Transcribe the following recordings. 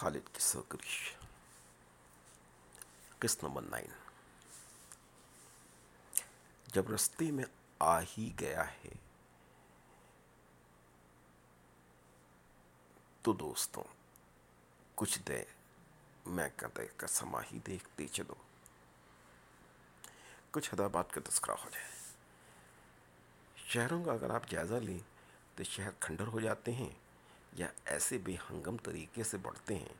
خالد کی سرگرش قسط number nine. جب رستے میں آ ہی گیا ہے تو دوستوں، کچھ دے میں کہتے کا سما ہی دیکھتے چلو۔ کچھ حدابات کا تذکرہ ہو جائے۔ شہروں کا اگر آپ جائزہ لیں تو شہر کھنڈر ہو جاتے ہیں۔ یا ایسے بے ہنگم طریقے سے بڑھتے ہیں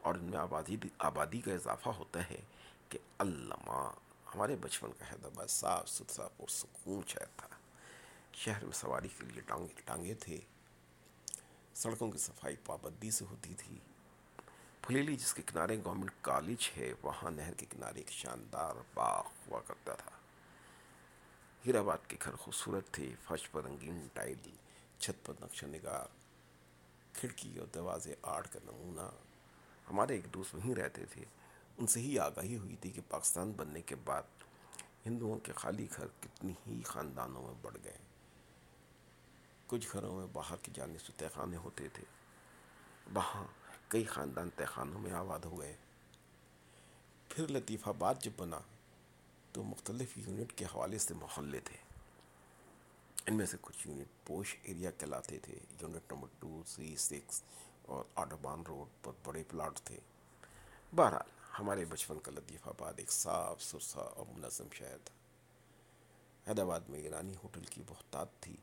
اور ان میں آبادی آبادی کا اضافہ ہوتا ہے کہ علامہ ہمارے بچپن کا حیدرآباد صاف ستھرا پرسکون شہر تھا۔ شہر میں سواری کے لیے ٹانگے ٹانگے تھے۔ سڑکوں کی صفائی پابندی سے ہوتی تھی۔ پھلیلی جس کے کنارے گورنمنٹ کالج ہے، وہاں نہر کے کنارے ایک شاندار باغ ہوا کرتا تھا۔ ہیرآباد کے گھر خوبصورت تھے، فرش پر رنگین ٹائل، چھت پر نقشہ نگار کھڑکی اور دروازے آڑ کا نمونہ۔ ہمارے ایک دوست وہیں رہتے تھے۔ ان سے ہی آگاہی ہوئی تھی کہ پاکستان بننے کے بعد ہندوؤں کے خالی گھر کتنی ہی خاندانوں میں بڑھ گئے۔ کچھ گھروں میں باہر کی جانب سے تہخانے ہوتے تھے۔ وہاں کئی خاندان تہخانوں میں آباد ہو گئے۔ پھر لطیف آباد جب بنا تو مختلف یونٹ کے حوالے سے محلے تھے۔ ان میں سے کچھ یونٹ پوش ایریا کہلاتے تھے unit number two three six اور آڈوبان روڈ پر بڑے پلاٹ تھے۔ بہرحال، ہمارے بچپن کا لطیف آباد ایک صاف ستھرا اور منظم شہر تھا۔ حیدرآباد میں ایرانی ہوٹل کی بہتات تھی۔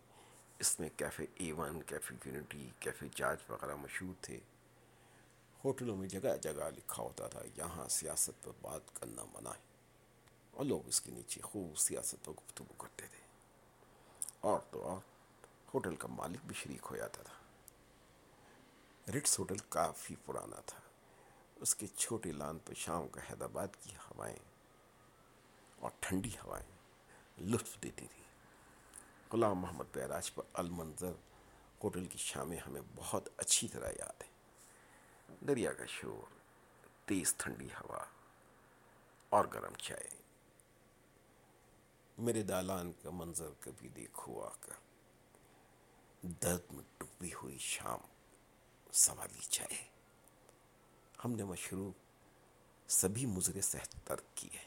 اس میں cafe A one cafe unity cafe جاج وغیرہ مشہور تھے۔ ہوٹلوں میں جگہ جگہ لکھا ہوتا تھا، یہاں سیاست پر بات کرنا منع ہے۔ اور لوگ اس کے نیچے خوب سیاست پر گفتگو کرتے تھے۔ اور تو اور ہوٹل کا مالک بھی شریک ہو جاتا تھا۔ رٹس ہوٹل کافی پرانا تھا۔ اس کے چھوٹے لان پہ شام کا حیدرآباد کی ہوائیں اور ٹھنڈی ہوائیں لطف دیتی تھیں۔ غلام محمد بیراج پر المنظر ہوٹل کی شامیں ہمیں بہت اچھی طرح یاد ہیں۔ دریا کا شور، تیز ٹھنڈی ہوا اور گرم چائے۔ میرے دالان کا منظر کبھی دیکھو آ کر درد میں ڈوبی ہوئی شام سوالی چائے ہم نے مشروب سبھی مضر صحت ترک کیے۔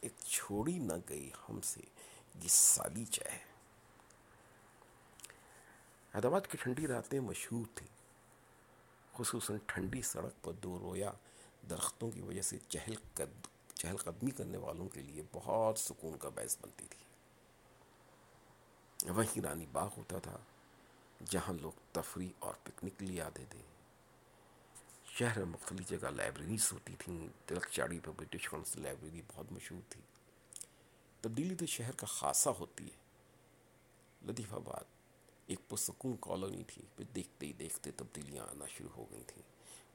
ایک چھوڑی نہ گئی ہم سے یہ سالی چائے حیدرآباد کی ٹھنڈی راتیں مشہور تھیں۔ خصوصاً ٹھنڈی سڑک پر دو رویا درختوں کی وجہ سے چہل قد چہل قدمی کرنے والوں کے لیے بہت سکون کا باعث بنتی تھی۔ وہیں رانی باغ ہوتا تھا جہاں لوگ تفریح اور پکنک لیے آتے تھے۔ شہر میں مختلف جگہ لائبریریز ہوتی تھیں، تلک چاڑی پر برٹش کونسل لائبریری بہت مشہور تھی۔ تبدیلی تو شہر کا خاصہ ہوتی ہے۔ لطیف آباد ایک پرسکون کالونی تھی۔ پھر دیکھتے ہی دیکھتے تبدیلیاں آنا شروع ہو گئی تھیں،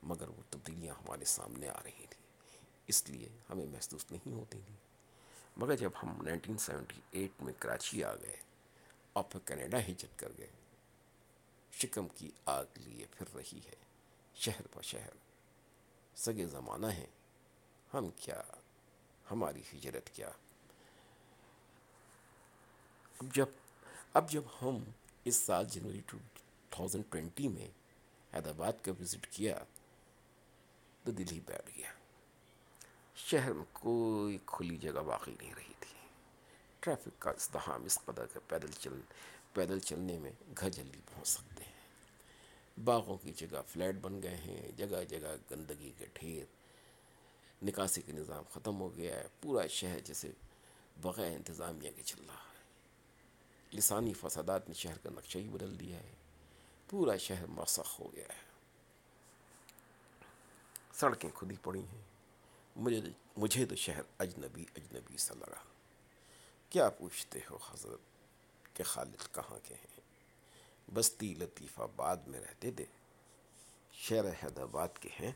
مگر وہ تبدیلیاں ہمارے سامنے آ رہی تھیں۔ اس لیے ہمیں محسوس نہیں ہوتی تھیں مگر جب ہم نائنٹین سیونٹی ایٹ میں کراچی آ گئے اور پھر کینیڈا ہجرت کر گئے، شکم کی آگ لیے پھر رہی ہے شہر پر شہر۔ سگے زمانہ ہیں، ہم کیا، ہماری ہجرت کیا۔ اب جب اب جب ہم اس سال جنوری ٹو تھاؤزنڈ ٹوینٹی میں حیدرآباد کا وزٹ کیا تو دل ہی بیٹھ گیا۔ شہر میں کوئی کھلی جگہ باقی نہیں رہی تھی۔ ٹریفک کا ازدحام اس قدر کا پیدل چل، پیدل چلنے میں گھر جلدی پہنچ سکتے ہیں۔ باغوں کی جگہ فلیٹ بن گئے ہیں، جگہ جگہ گندگی کے ڈھیر۔ نکاسی کا نظام ختم ہو گیا ہے، پورا شہر جیسے بغیر انتظامیہ کے چل رہا ہے۔ لسانی فسادات نے شہر کا نقشہ ہی بدل دیا ہے۔ پورا شہر مسخ ہو گیا ہے۔ سڑکیں کھلی پڑی ہیں۔ مجھے مجھے تو شہر اجنبی اجنبی سا لگا۔ کیا پوچھتے ہو حضرت کہ خالد کہاں کے ہیں؟ بستی لطیفہ آباد میں رہتے تھے، شہر حیدرآباد کے ہیں۔